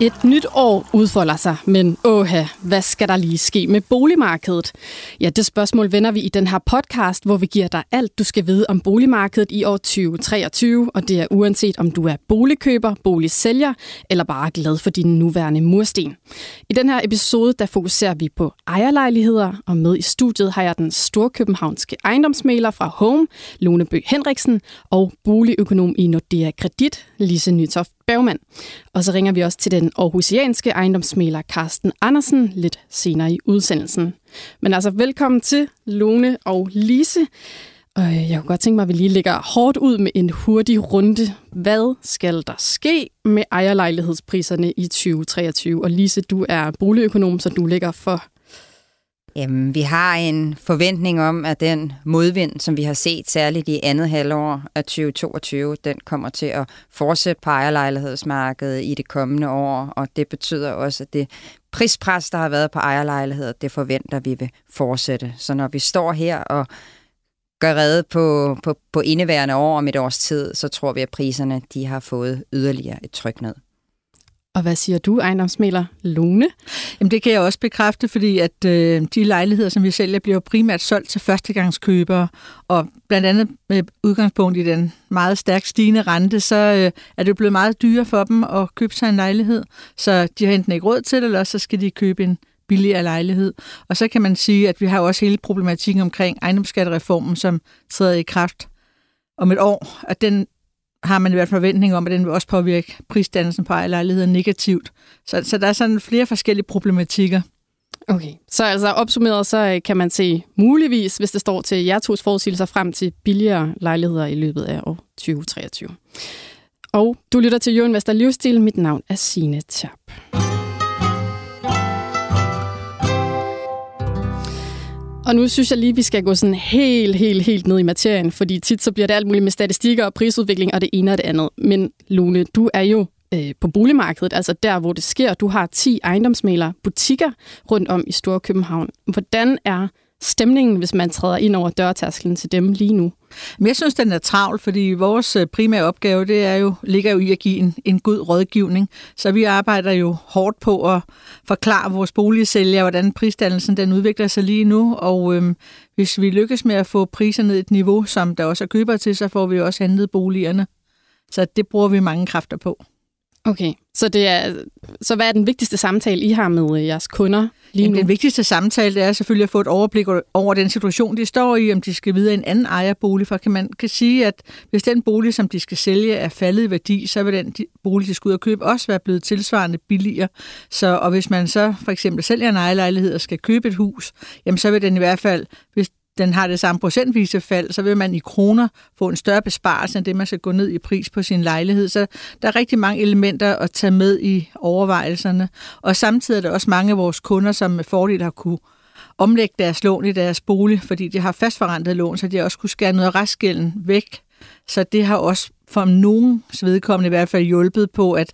Et nyt år udfolder sig, men åha, hvad skal der lige ske med boligmarkedet? Ja, det spørgsmål vender vi i den her podcast, hvor vi giver dig alt, du skal vide om boligmarkedet i år 2023, og det er uanset om du er boligkøber, boligsælger eller bare glad for din nuværende mursten. I den her episode, der fokuserer vi på ejerlejligheder, og med i studiet har jeg den storkøbenhavnske ejendomsmaler fra Home, Lone Bø Henriksen, og boligøkonom i Nordea Kredit, Lise Nytoft Bergman. Og så ringer vi også til den aarhusianske ejendomsmaler Carsten Andersen lidt senere i udsendelsen. Men altså, velkommen til Lone og Lise. Og øh, jeg kunne godt tænke mig, at vi lige lægger hårdt ud med en hurtig runde. Hvad skal der ske med ejerlejlighedspriserne i 2023? Og Lise, du er boligøkonom, så du ligger for Jamen, vi har en forventning om, at den modvind, som vi har set særligt i andet halvår af 2022, den kommer til at fortsætte på ejerlejlighedsmarkedet i det kommende år, og det betyder også, at det prispres, der har været på ejerlejligheder, det forventer vi vil fortsætte. Så når vi står her og gør redde på, på, på indeværende år om et års tid, så tror vi, at priserne de har fået yderligere et tryk ned. Og hvad siger du, ejendomsmæler Lone? Jamen det kan jeg også bekræfte, fordi at øh, de lejligheder, som vi sælger, bliver primært solgt til førstegangskøbere. Og blandt andet med udgangspunkt i den meget stærkt stigende rente, så øh, er det blevet meget dyre for dem at købe sig en lejlighed. Så de har enten ikke råd til det, eller så skal de købe en billigere lejlighed. Og så kan man sige, at vi har også hele problematikken omkring ejendomsskattereformen, som træder i kraft om et år, at den har man i hvert fald forventning om, at den vil også påvirke prisdannelsen på ejerlejligheder negativt. Så, så der er sådan flere forskellige problematikker. Okay, så altså opsummeret, så øh, kan man se muligvis, hvis det står til jer tos forudsigelser, frem til billigere lejligheder i løbet af år 2023. Og du lytter til Jørgen Vester Livsstil. Mit navn er Sine Tjap. Og nu synes jeg lige, vi skal gå sådan helt, helt, helt ned i materien, fordi tit så bliver det alt muligt med statistikker og prisudvikling og det ene og det andet. Men Lone, du er jo øh, på boligmarkedet, altså der, hvor det sker. Du har 10 ejendomsmalere butikker rundt om i Storkøbenhavn. Hvordan er stemningen, hvis man træder ind over dørtasklen til dem lige nu? Men jeg synes, den er travl, fordi vores øh, primære opgave, det er jo, ligger jo i at give en, en god rådgivning. Så vi arbejder jo hårdt på at forklare vores boligsælgere, hvordan prisdannelsen den udvikler sig lige nu. Og øhm, hvis vi lykkes med at få priserne ned et niveau, som der også er køber til, så får vi også handlet boligerne. Så det bruger vi mange kræfter på. Okay, så, det er, så hvad er den vigtigste samtale, I har med jeres kunder lige nu? Den vigtigste samtale det er selvfølgelig at få et overblik over den situation, de står i, om de skal videre en anden ejerbolig. For kan man kan sige, at hvis den bolig, som de skal sælge, er faldet i værdi, så vil den bolig, de skal ud og købe, også være blevet tilsvarende billigere. Så, og hvis man så for eksempel sælger en ejerlejlighed og skal købe et hus, jamen så vil den i hvert fald, hvis den har det samme procentvise fald, så vil man i kroner få en større besparelse, end det man skal gå ned i pris på sin lejlighed. Så der er rigtig mange elementer at tage med i overvejelserne. Og samtidig er der også mange af vores kunder, som med fordel har kunne omlægge deres lån i deres bolig, fordi de har fastforrentet lån, så de også kunne skære noget af restgælden væk. Så det har også for nogens vedkommende i hvert fald hjulpet på, at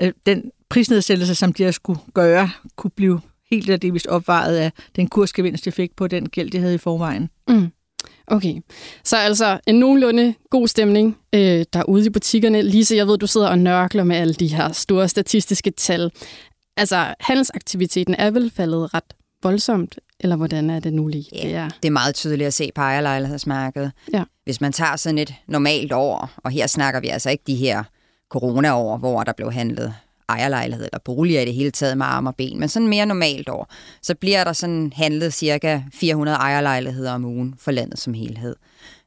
øh, den prisnedsættelse, som de har skulle gøre, kunne blive helt eller delvist opvejet af den kursgevinst, de fik på den gæld, de havde i forvejen. Mm. Okay, så altså en nogenlunde god stemning øh, derude i butikkerne. Lise, jeg ved, du sidder og nørkler med alle de her store statistiske tal. Altså, handelsaktiviteten er vel faldet ret voldsomt, eller hvordan er det nu lige? Ja, det er, det er meget tydeligt at se på ejerlejlighedsmarkedet. Ja. Hvis man tager sådan et normalt år, og her snakker vi altså ikke de her corona-år, hvor der blev handlet ejerlejlighed eller boliger i det hele taget med arm og ben, men sådan mere normalt år, så bliver der sådan handlet cirka 400 ejerlejligheder om ugen for landet som helhed.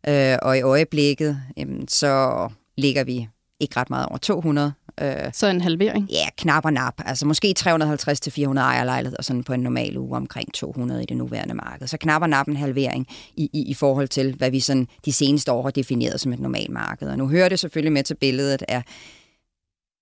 Øh, og i øjeblikket, jamen, så ligger vi ikke ret meget over 200. Øh, så en halvering? Ja, knap og nap. Altså måske 350-400 ejerlejligheder sådan på en normal uge, omkring 200 i det nuværende marked. Så knap og nap en halvering i, i, i forhold til, hvad vi sådan de seneste år har defineret som et normalt marked. Og nu hører det selvfølgelig med til billedet af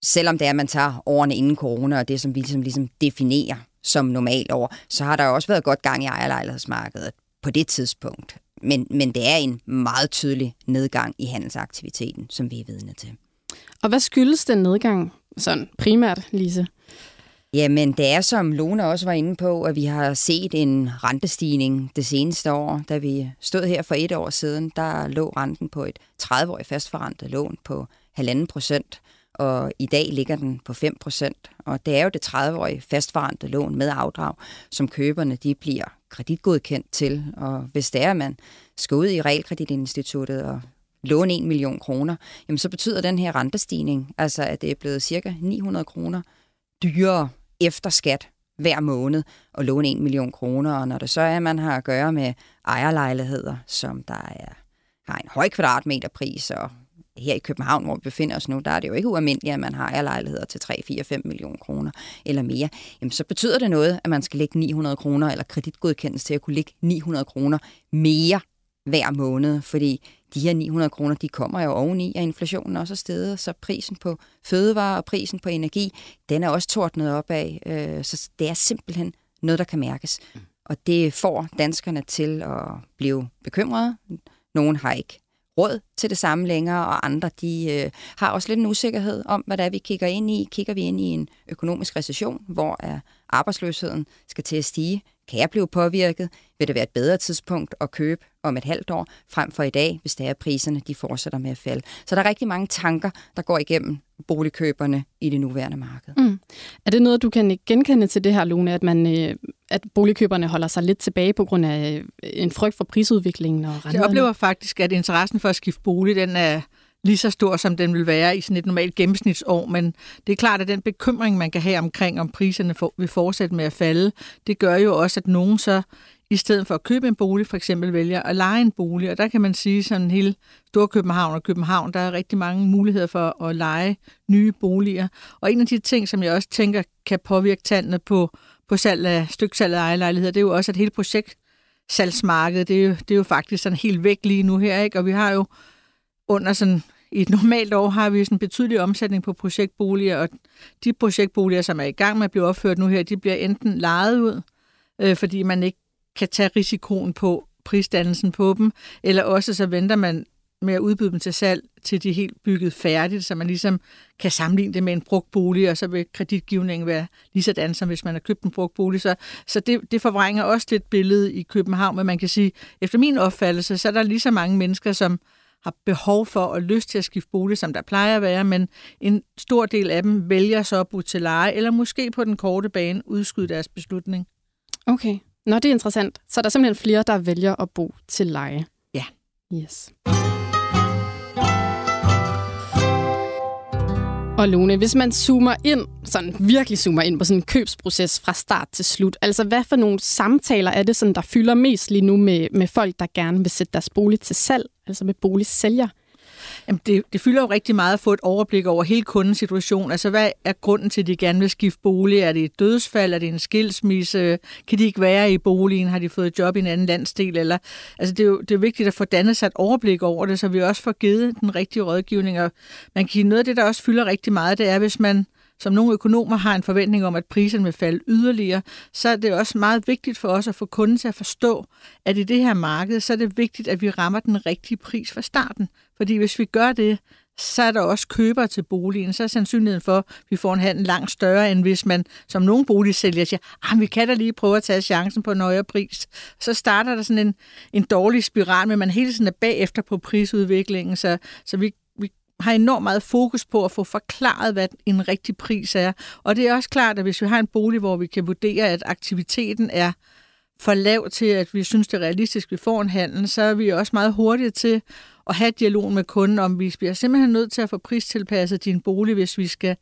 selvom det er, at man tager årene inden corona, og det, som vi ligesom, ligesom definerer som normalt år, så har der også været godt gang i ejerlejlighedsmarkedet på det tidspunkt. Men, men det er en meget tydelig nedgang i handelsaktiviteten, som vi er vidne til. Og hvad skyldes den nedgang sådan primært, Lise? Jamen, det er som Lone også var inde på, at vi har set en rentestigning det seneste år. Da vi stod her for et år siden, der lå renten på et 30-årigt fastforrentet lån på halvanden procent og i dag ligger den på 5%, Og det er jo det 30-årige fastforrentede lån med afdrag, som køberne de bliver kreditgodkendt til. Og hvis det er, at man skal ud i realkreditinstituttet og låne 1 million kroner, jamen så betyder den her rentestigning, altså at det er blevet cirka 900 kroner dyrere efter skat hver måned at låne 1 million kroner. Og når det så er, at man har at gøre med ejerlejligheder, som der er, har en høj kvadratmeterpris, og her i København, hvor vi befinder os nu, der er det jo ikke ualmindeligt, at man har ejerlejligheder til 3, 4, 5 millioner kroner eller mere. Jamen, så betyder det noget, at man skal lægge 900 kroner, eller kreditgodkendes til at kunne lægge 900 kroner mere hver måned, fordi de her 900 kroner, de kommer jo oveni, at inflationen også er steget, så prisen på fødevarer og prisen på energi, den er også tordnet op af, øh, så det er simpelthen noget, der kan mærkes. Og det får danskerne til at blive bekymrede. Nogen har ikke råd til det samme længere, og andre de øh, har også lidt en usikkerhed om, hvad det er, vi kigger ind i. Kigger vi ind i en økonomisk recession, hvor er arbejdsløsheden skal til at stige? Kan jeg blive påvirket? Vil det være et bedre tidspunkt at købe om et halvt år, frem for i dag, hvis det er, at priserne de fortsætter med at falde? Så der er rigtig mange tanker, der går igennem boligkøberne i det nuværende marked. Mm. Er det noget, du kan genkende til det her, Lone, at, man, øh, at boligkøberne holder sig lidt tilbage på grund af øh, en frygt for prisudviklingen og renterne? Jeg oplever faktisk, at interessen for at skifte bolig, den er lige så stor, som den vil være i sådan et normalt gennemsnitsår, men det er klart, at den bekymring, man kan have omkring, om priserne for, vil fortsætte med at falde, det gør jo også, at nogen så i stedet for at købe en bolig, for eksempel vælger at lege en bolig. Og der kan man sige, sådan hele Storkøbenhavn og København, der er rigtig mange muligheder for at lege nye boliger. Og en af de ting, som jeg også tænker kan påvirke tallene på, på salg af, styksalg af ejerlejligheder, det er jo også, at hele projektsalgsmarkedet, det er jo, det er jo faktisk sådan helt væk lige nu her, ikke? Og vi har jo under sådan i et normalt år har vi sådan en betydelig omsætning på projektboliger, og de projektboliger, som er i gang med at blive opført nu her, de bliver enten lejet ud, øh, fordi man ikke kan tage risikoen på prisdannelsen på dem, eller også så venter man med at udbyde dem til salg, til de er helt bygget færdigt, så man ligesom kan sammenligne det med en brugt bolig, og så vil kreditgivningen være lige sådan, som hvis man har købt en brugt bolig. Så, så det, det forvrænger også lidt billedet i København, men man kan sige, efter min opfattelse, så er der lige så mange mennesker, som har behov for og lyst til at skifte bolig, som der plejer at være, men en stor del af dem vælger så at bo til leje, eller måske på den korte bane udskyde deres beslutning. Okay. Nå, det er interessant. Så er der simpelthen flere, der vælger at bo til leje. Ja. Yes. Og Lone, hvis man zoomer ind, sådan virkelig zoomer ind på sådan en købsproces fra start til slut, altså hvad for nogle samtaler er det, sådan, der fylder mest lige nu med, med folk, der gerne vil sætte deres bolig til salg, altså med boligsælger? Jamen det, det fylder jo rigtig meget at få et overblik over hele kundens situation. Altså, hvad er grunden til, at de gerne vil skifte bolig? Er det et dødsfald? Er det en skilsmisse? Kan de ikke være i boligen? Har de fået job i en anden landsdel? Eller, altså, det er jo det er vigtigt at få dannet sig et overblik over det, så vi også får givet den rigtige rådgivning. Og man kan noget af det, der også fylder rigtig meget, det er, hvis man som nogle økonomer har en forventning om, at priserne vil falde yderligere, så er det også meget vigtigt for os at få kunden til at forstå, at i det her marked, så er det vigtigt, at vi rammer den rigtige pris fra starten. Fordi hvis vi gør det, så er der også køber til boligen, så er sandsynligheden for, at vi får en handel langt større, end hvis man som nogle boligsælger siger, ah, vi kan da lige prøve at tage chancen på en højere pris. Så starter der sådan en, en dårlig spiral, men man hele tiden er bagefter på prisudviklingen, så, så vi har enormt meget fokus på at få forklaret, hvad en rigtig pris er. Og det er også klart, at hvis vi har en bolig, hvor vi kan vurdere, at aktiviteten er for lav til, at vi synes, det er realistisk, at vi får en handel, så er vi også meget hurtige til at have dialog med kunden om, vi bliver simpelthen nødt til at få pristilpasset din bolig, hvis vi skal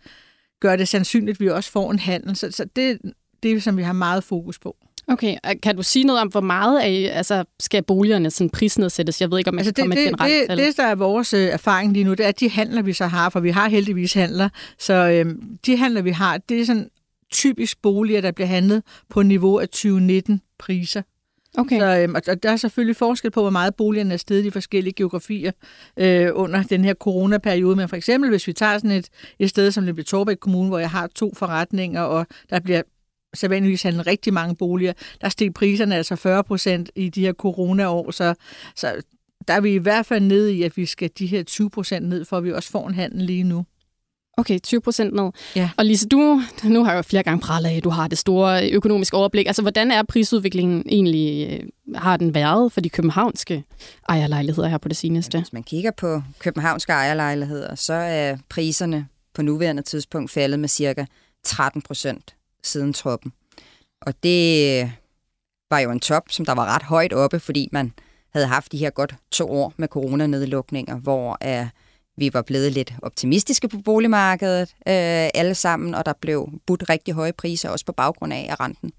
gøre det sandsynligt, at vi også får en handel. Så, så det, det er, som vi har meget fokus på. Okay, kan du sige noget om, hvor meget af, altså, skal boligerne sådan prisnedsættes? Jeg ved ikke, om jeg altså, det, komme det, et generelt det, det, der er vores øh, erfaring lige nu, det er, at de handler, vi så har, for vi har heldigvis handler, så øh, de handler, vi har, det er sådan typisk boliger, der bliver handlet på niveau af 2019 priser. Okay. Så, øhm, og der er selvfølgelig forskel på, hvor meget boligerne er steget i forskellige geografier øh, under den her coronaperiode. Men for eksempel, hvis vi tager sådan et, et sted som Lille Torbæk Kommune, hvor jeg har to forretninger, og der bliver sædvanligvis handlet rigtig mange boliger. Der steg priserne altså 40 procent i de her coronaår, så, så der er vi i hvert fald nede i, at vi skal de her 20 procent ned, for at vi også får en handel lige nu. Okay, 20 procent ned. Ja. Og Lise, du, nu har jeg jo flere gange pralet af, du har det store økonomiske overblik. Altså, hvordan er prisudviklingen egentlig, øh, har den været for de københavnske ejerlejligheder her på det seneste? Hvis man kigger på københavnske ejerlejligheder, så er priserne på nuværende tidspunkt faldet med cirka 13 procent siden toppen. Og det var jo en top, som der var ret højt oppe, fordi man havde haft de her godt to år med coronanedlukninger, hvor uh, vi var blevet lidt optimistiske på boligmarkedet øh, alle sammen, og der blev budt rigtig høje priser, også på baggrund af, at renten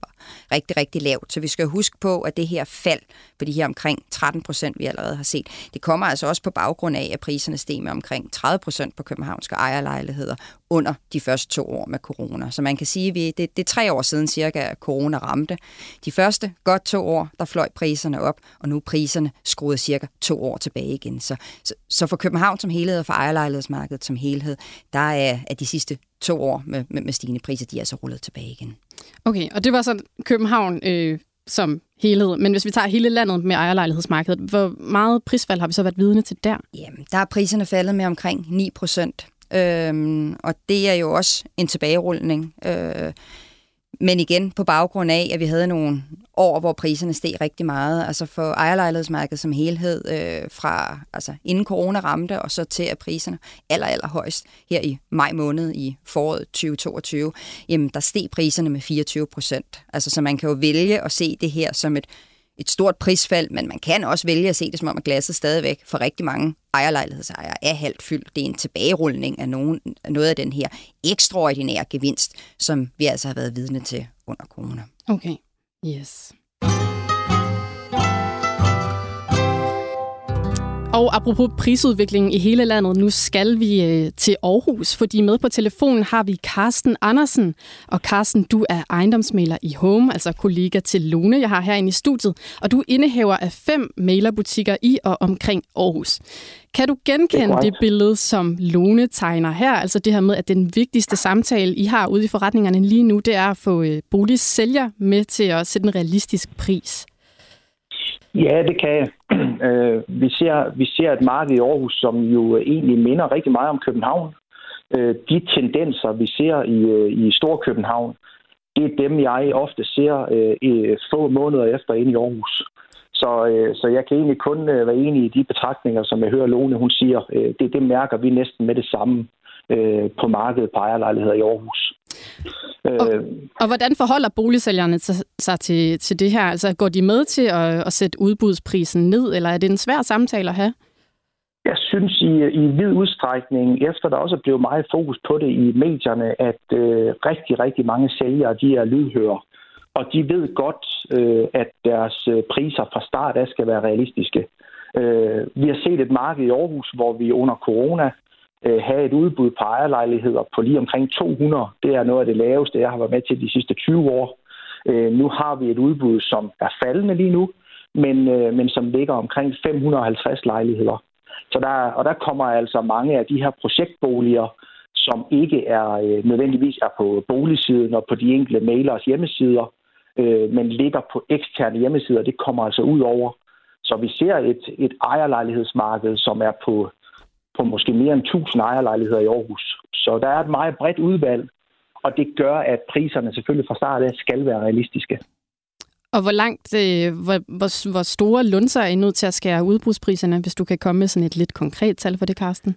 rigtig, rigtig lav. Så vi skal huske på, at det her fald på de her omkring 13 procent, vi allerede har set, det kommer altså også på baggrund af, at priserne steg med omkring 30 procent på københavnske ejerlejligheder under de første to år med corona. Så man kan sige, at vi, det, det er tre år siden cirka, at corona ramte. De første godt to år, der fløj priserne op, og nu er priserne skruet cirka to år tilbage igen. Så, så, så for København som helhed og for ejerlejlighedsmarkedet som helhed, der er, er de sidste to år med, med, med stigende priser, de er så rullet tilbage igen. Okay, og det var så København øh, som helhed. Men hvis vi tager hele landet med ejerlejlighedsmarkedet, hvor meget prisfald har vi så været vidne til der? Jamen, der er priserne faldet med omkring 9 procent. Øhm, og det er jo også en tilbagerulning. Øh, men igen på baggrund af, at vi havde nogle år, hvor priserne steg rigtig meget. Altså for ejerlejlighedsmarkedet som helhed, øh, fra altså inden corona ramte, og så til at priserne aller, aller højst her i maj måned i foråret 2022, jamen der steg priserne med 24 procent. Altså så man kan jo vælge at se det her som et et stort prisfald, men man kan også vælge at se det som om, at glasset stadigvæk for rigtig mange ejerlejlighedsejere er halvt fyldt. Det er en tilbagerulning af, nogen, noget af den her ekstraordinære gevinst, som vi altså har været vidne til under corona. Okay, yes. Og apropos prisudviklingen i hele landet, nu skal vi øh, til Aarhus, fordi med på telefonen har vi Carsten Andersen. Og Carsten, du er ejendomsmaler i Home, altså kollega til Lone, jeg har herinde i studiet. Og du indehaver af fem mailerbutikker i og omkring Aarhus. Kan du genkende det, det billede, som Lone tegner her? Altså det her med, at den vigtigste samtale, I har ude i forretningerne lige nu, det er at få øh, boligsælger med til at sætte en realistisk pris. Ja, det kan jeg. Øh, vi, ser, vi ser et marked i Aarhus, som jo egentlig minder rigtig meget om København. Øh, de tendenser, vi ser i, øh, i Storkøbenhavn, det er dem, jeg ofte ser øh, i få måneder efter ind i Aarhus. Så, øh, så jeg kan egentlig kun være enig i de betragtninger, som jeg hører Lone, hun siger. Det, det mærker vi næsten med det samme på markedet på ejerlejligheder i Aarhus. Og, øh, og hvordan forholder boligsælgerne sig til, til det her? Altså går de med til at, at sætte udbudsprisen ned, eller er det en svær samtale at have? Jeg synes i, i vid udstrækning, efter der også er blevet meget fokus på det i medierne, at øh, rigtig, rigtig mange sælgere de er lydhøre. Og de ved godt, øh, at deres øh, priser fra start af skal være realistiske. Øh, vi har set et marked i Aarhus, hvor vi under corona øh, have et udbud på ejerlejligheder på lige omkring 200. Det er noget af det laveste, jeg har været med til de sidste 20 år. Øh, nu har vi et udbud, som er faldende lige nu, men, øh, men som ligger omkring 550 lejligheder. Så der, og der kommer altså mange af de her projektboliger, som ikke er øh, nødvendigvis er på boligsiden og på de enkelte mailers hjemmesider, øh, men ligger på eksterne hjemmesider. Det kommer altså ud over. Så vi ser et, et ejerlejlighedsmarked, som er på på måske mere end 1000 ejerlejligheder i Aarhus. Så der er et meget bredt udvalg, og det gør, at priserne selvfølgelig fra start af skal være realistiske. Og hvor langt, øh, hvor, hvor, hvor store lunser er I nødt til at skære udbrudspriserne, hvis du kan komme med sådan et lidt konkret tal for det, Karsten?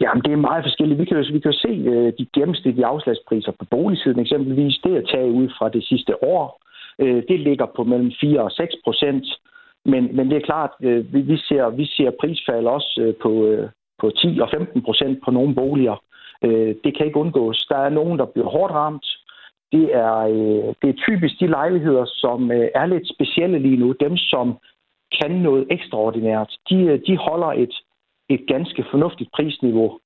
Jamen, det er meget forskelligt. Vi kan jo, vi kan jo se uh, de gennemsnitlige afslagspriser på boligsiden eksempelvis. Det er taget ud fra det sidste år. Uh, det ligger på mellem 4 og 6 procent. Men, men det er klart, uh, vi, vi, ser, vi ser prisfald også uh, på, på 10 og 15 procent på nogle boliger. Øh, det kan ikke undgås. Der er nogen, der bliver hårdt ramt. Det er, øh, det er typisk de lejligheder, som øh, er lidt specielle lige nu. Dem, som kan noget ekstraordinært. De, øh, de holder et, et ganske fornuftigt prisniveau.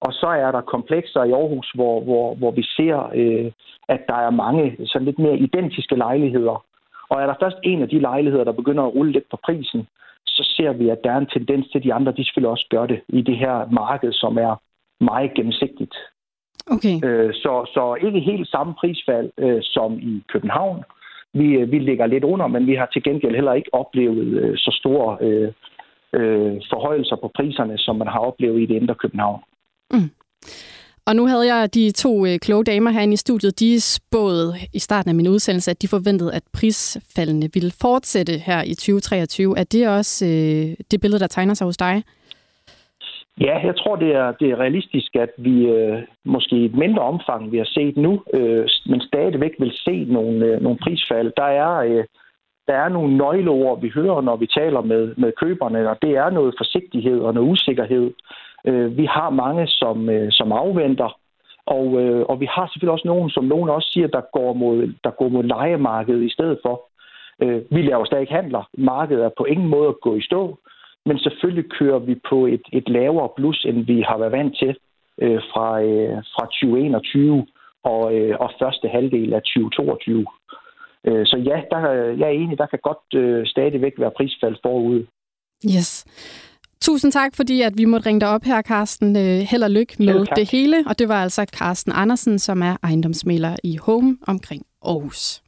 Og så er der komplekser i Aarhus, hvor, hvor, hvor vi ser, øh, at der er mange sådan lidt mere identiske lejligheder. Og er der først en af de lejligheder, der begynder at rulle lidt på prisen, så ser vi, at der er en tendens til, at de andre de selvfølgelig også gør det i det her marked, som er meget gennemsigtigt. Okay. Øh, så, så ikke helt samme prisfald øh, som i København. Vi, øh, vi ligger lidt under, men vi har til gengæld heller ikke oplevet øh, så store øh, øh, forhøjelser på priserne, som man har oplevet i det indre København. Mm. Og nu havde jeg de to øh, kloge damer herinde i studiet. De spåede i starten af min udsendelse, at de forventede, at prisfaldene ville fortsætte her i 2023. Er det også øh, det billede, der tegner sig hos dig? Ja, jeg tror, det er, det er realistisk, at vi øh, måske i et mindre omfang, vi har set nu, øh, men stadigvæk vil se nogle, øh, nogle prisfald. Der er, øh, der er nogle nøgleord, vi hører, når vi taler med, med køberne, og det er noget forsigtighed og noget usikkerhed. Øh, vi har mange, som, øh, som afventer, og, øh, og vi har selvfølgelig også nogen, som nogen også siger, der går mod, der går mod lejemarkedet i stedet for. Øh, vi laver stadig handler. Markedet er på ingen måde at gå i stå, men selvfølgelig kører vi på et, et lavere plus, end vi har været vant til øh, fra, øh, fra 2021 og, øh, og første halvdel af 2022. Øh, så ja, der, jeg er enig, der kan godt øh, stadigvæk være prisfald forud. Yes. Tusind tak, fordi at vi måtte ringe dig op her, Carsten. Øh, held og lykke med det hele. Og det var altså Carsten Andersen, som er ejendomsmæler i Home omkring Aarhus.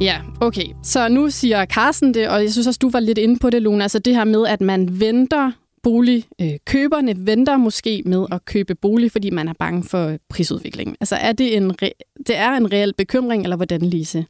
Ja, okay. Så nu siger Carsten det, og jeg synes også, du var lidt inde på det, Luna. Altså det her med, at man venter boligkøberne øh, venter måske med at købe bolig, fordi man er bange for prisudviklingen. Altså er det en, re- det er en reel bekymring, eller hvordan, Lise?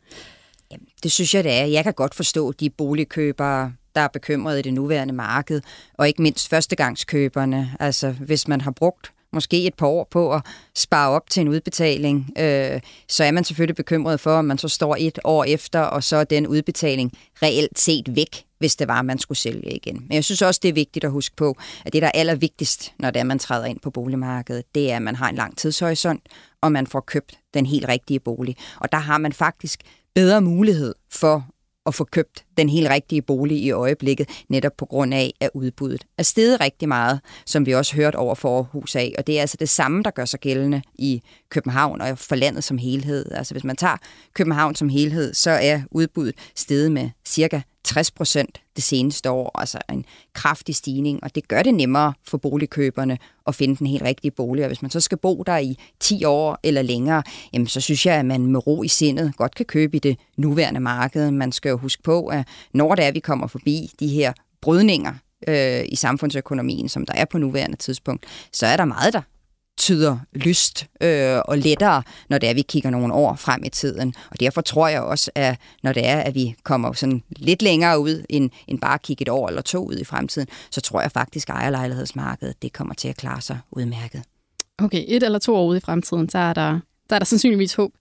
Jamen, det synes jeg, det er. Jeg kan godt forstå de boligkøbere, der er bekymrede i det nuværende marked, og ikke mindst førstegangskøberne. Altså, hvis man har brugt måske et par år på at spare op til en udbetaling, øh, så er man selvfølgelig bekymret for, at man så står et år efter, og så er den udbetaling reelt set væk, hvis det var, at man skulle sælge igen. Men jeg synes også, det er vigtigt at huske på, at det, der er allervigtigst, når det er, man træder ind på boligmarkedet, det er, at man har en lang tidshorisont, og man får købt den helt rigtige bolig. Og der har man faktisk bedre mulighed for at få købt den helt rigtige bolig i øjeblikket, netop på grund af, at udbuddet er steget rigtig meget, som vi også hørt over for Aarhus af. Og det er altså det samme, der gør sig gældende i København og for landet som helhed. Altså hvis man tager København som helhed, så er udbuddet steget med cirka 60 procent det seneste år, altså en kraftig stigning, og det gør det nemmere for boligkøberne at finde den helt rigtige bolig. Og hvis man så skal bo der i 10 år eller længere, jamen så synes jeg, at man med ro i sindet godt kan købe i det nuværende marked. Man skal jo huske på, at når det er, at vi kommer forbi de her brydninger øh, i samfundsøkonomien, som der er på nuværende tidspunkt, så er der meget, der tyder lyst øh, og lettere, når det er, at vi kigger nogle år frem i tiden. Og derfor tror jeg også, at når det er, at vi kommer sådan lidt længere ud, end, end bare at kigge et år eller to ud i fremtiden, så tror jeg faktisk, at ejerlejlighedsmarkedet det kommer til at klare sig udmærket. Okay, et eller to år ude i fremtiden, så er der, der er der sandsynligvis håb.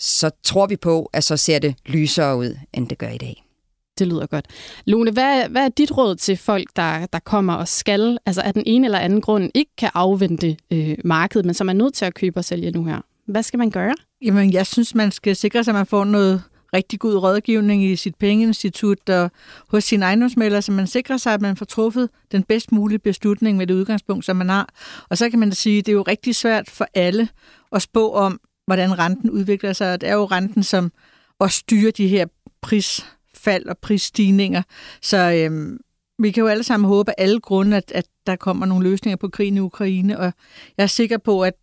Så tror vi på, at så ser det lysere ud, end det gør i dag. Det lyder godt. Lone, hvad, hvad er dit råd til folk, der, der kommer og skal, altså af den ene eller anden grund, ikke kan afvente øh, markedet, men som er nødt til at købe og sælge nu her? Hvad skal man gøre? Jamen, jeg synes, man skal sikre sig, at man får noget rigtig god rådgivning i sit pengeinstitut og hos sin ejendomsmælder, så man sikrer sig, at man får truffet den bedst mulige beslutning med det udgangspunkt, som man har. Og så kan man da sige, at det er jo rigtig svært for alle at spå om, hvordan renten udvikler sig. Det er jo renten, som også styrer de her pris fald og prisstigninger. Så øhm, vi kan jo alle sammen håbe af alle grunde, at, at der kommer nogle løsninger på krigen i Ukraine, og jeg er sikker på, at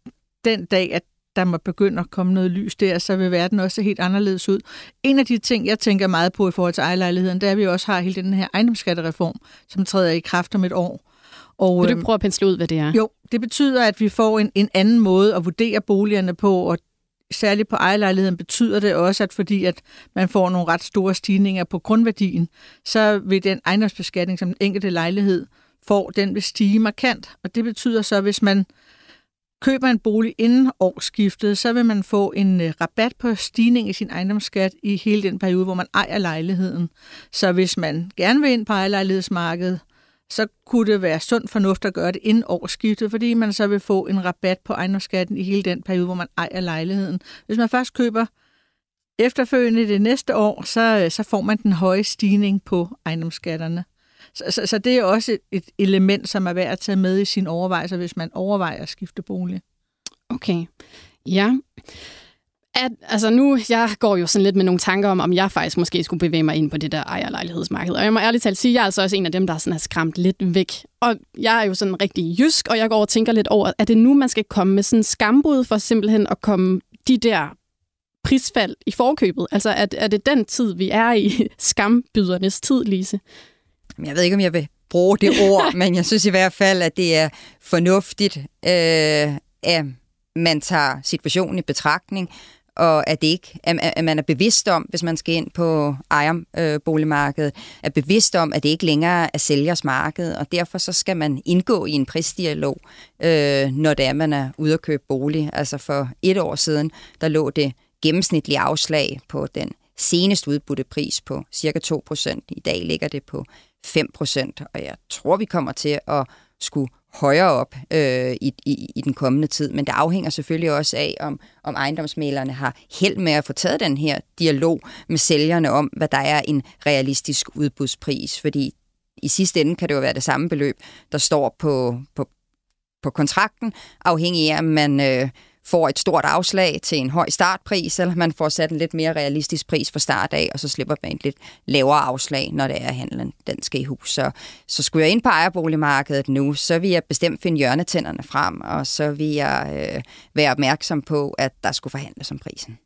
den dag, at der må begynde at komme noget lys der, så vil verden også se helt anderledes ud. En af de ting, jeg tænker meget på i forhold til ejerlejligheden, det er, at vi også har hele den her ejendomsskattereform, som træder i kraft om et år. Og, Vil du øhm, prøve at pensle ud, hvad det er? Jo, det betyder, at vi får en, en anden måde at vurdere boligerne på, og særligt på ejerlejligheden betyder det også, at fordi at man får nogle ret store stigninger på grundværdien, så vil den ejendomsbeskatning, som den enkelte lejlighed får, den vil stige markant. Og det betyder så, at hvis man køber en bolig inden årsskiftet, så vil man få en øh, rabat på stigning i sin ejendomsskat i hele den periode, hvor man ejer lejligheden. Så hvis man gerne vil ind på ejerlejlighedsmarkedet, så kunne det være sund fornuft at gøre det inden årsskiftet, fordi man så vil få en rabat på ejendomsskatten i hele den periode, hvor man ejer lejligheden. Hvis man først køber efterfølgende det næste år, så, øh, så får man den høje stigning på ejendomsskatterne. Så, så, så det er også et element, som er værd at tage med i sin overvejelser, hvis man overvejer at skifte bolig. Okay. Ja at, altså nu, jeg går jo sådan lidt med nogle tanker om, om jeg faktisk måske skulle bevæge mig ind på det der ejerlejlighedsmarked. Og jeg må ærligt talt sige, at jeg er altså også en af dem, der sådan er skræmt lidt væk. Og jeg er jo sådan rigtig jysk, og jeg går og tænker lidt over, er det nu, man skal komme med sådan skambud for simpelthen at komme de der prisfald i forkøbet? Altså er, er det den tid, vi er i skambydernes tid, Lise? Jeg ved ikke, om jeg vil bruge det ord, men jeg synes i hvert fald, at det er fornuftigt, øh, at man tager situationen i betragtning, og at, det ikke, at, at man er bevidst om, hvis man skal ind på ejerboligmarkedet, er bevidst om, at det ikke længere er sælgers marked, og derfor så skal man indgå i en prisdialog, øh, når det er, man er ude at købe bolig. Altså for et år siden, der lå det gennemsnitlige afslag på den senest udbudte pris på cirka 2%. I dag ligger det på 5%, og jeg tror, vi kommer til at skulle højere op øh, i, i, i den kommende tid. Men det afhænger selvfølgelig også af, om, om ejendomsmalerne har held med at få taget den her dialog med sælgerne om, hvad der er en realistisk udbudspris. Fordi i sidste ende kan det jo være det samme beløb, der står på, på, på kontrakten, afhængig af, om man øh, får et stort afslag til en høj startpris, eller man får sat en lidt mere realistisk pris for start af, og så slipper man et lidt lavere afslag, når det er handlen, den skal i hus. Så, så skulle jeg ind på ejerboligmarkedet nu, så vil jeg bestemt finde hjørnetænderne frem, og så vil jeg øh, være opmærksom på, at der skulle forhandles om prisen.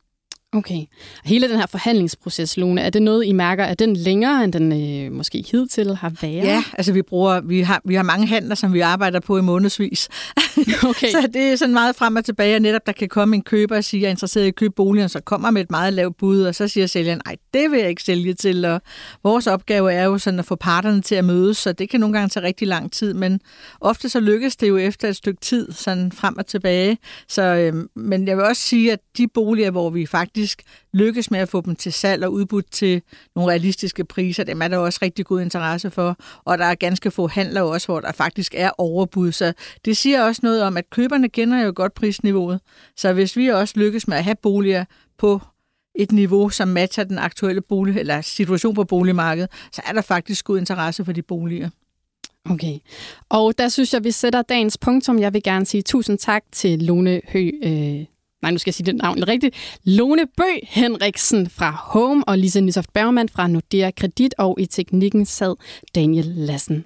Okay. Hele den her forhandlingsproces, Lone, er det noget, I mærker, er den længere, end den øh, måske hidtil har været? Ja, altså vi bruger, vi har, vi har mange handler, som vi arbejder på i månedsvis. Okay. så det er sådan meget frem og tilbage, og netop der kan komme en køber og sige, jeg er interesseret i at købe boligen, så kommer med et meget lavt bud, og så siger sælgeren, nej, det vil jeg ikke sælge til, og vores opgave er jo sådan at få parterne til at mødes, så det kan nogle gange tage rigtig lang tid, men ofte så lykkes det jo efter et stykke tid, sådan frem og tilbage. Så, øh, men jeg vil også sige, at de boliger, hvor vi faktisk faktisk lykkes med at få dem til salg og udbudt til nogle realistiske priser. Dem er der også rigtig god interesse for, og der er ganske få handler også, hvor der faktisk er overbud. Så det siger også noget om, at køberne kender jo godt prisniveauet. Så hvis vi også lykkes med at have boliger på et niveau, som matcher den aktuelle bolig, eller situation på boligmarkedet, så er der faktisk god interesse for de boliger. Okay. Og der synes jeg, vi sætter dagens punktum. Jeg vil gerne sige tusind tak til Lone Hø øh, nej, nu skal jeg sige det navn rigtigt, Lone Bø Henriksen fra Home og Lise Nisoft Bergman fra Nordea Kredit, og i teknikken sad Daniel Lassen.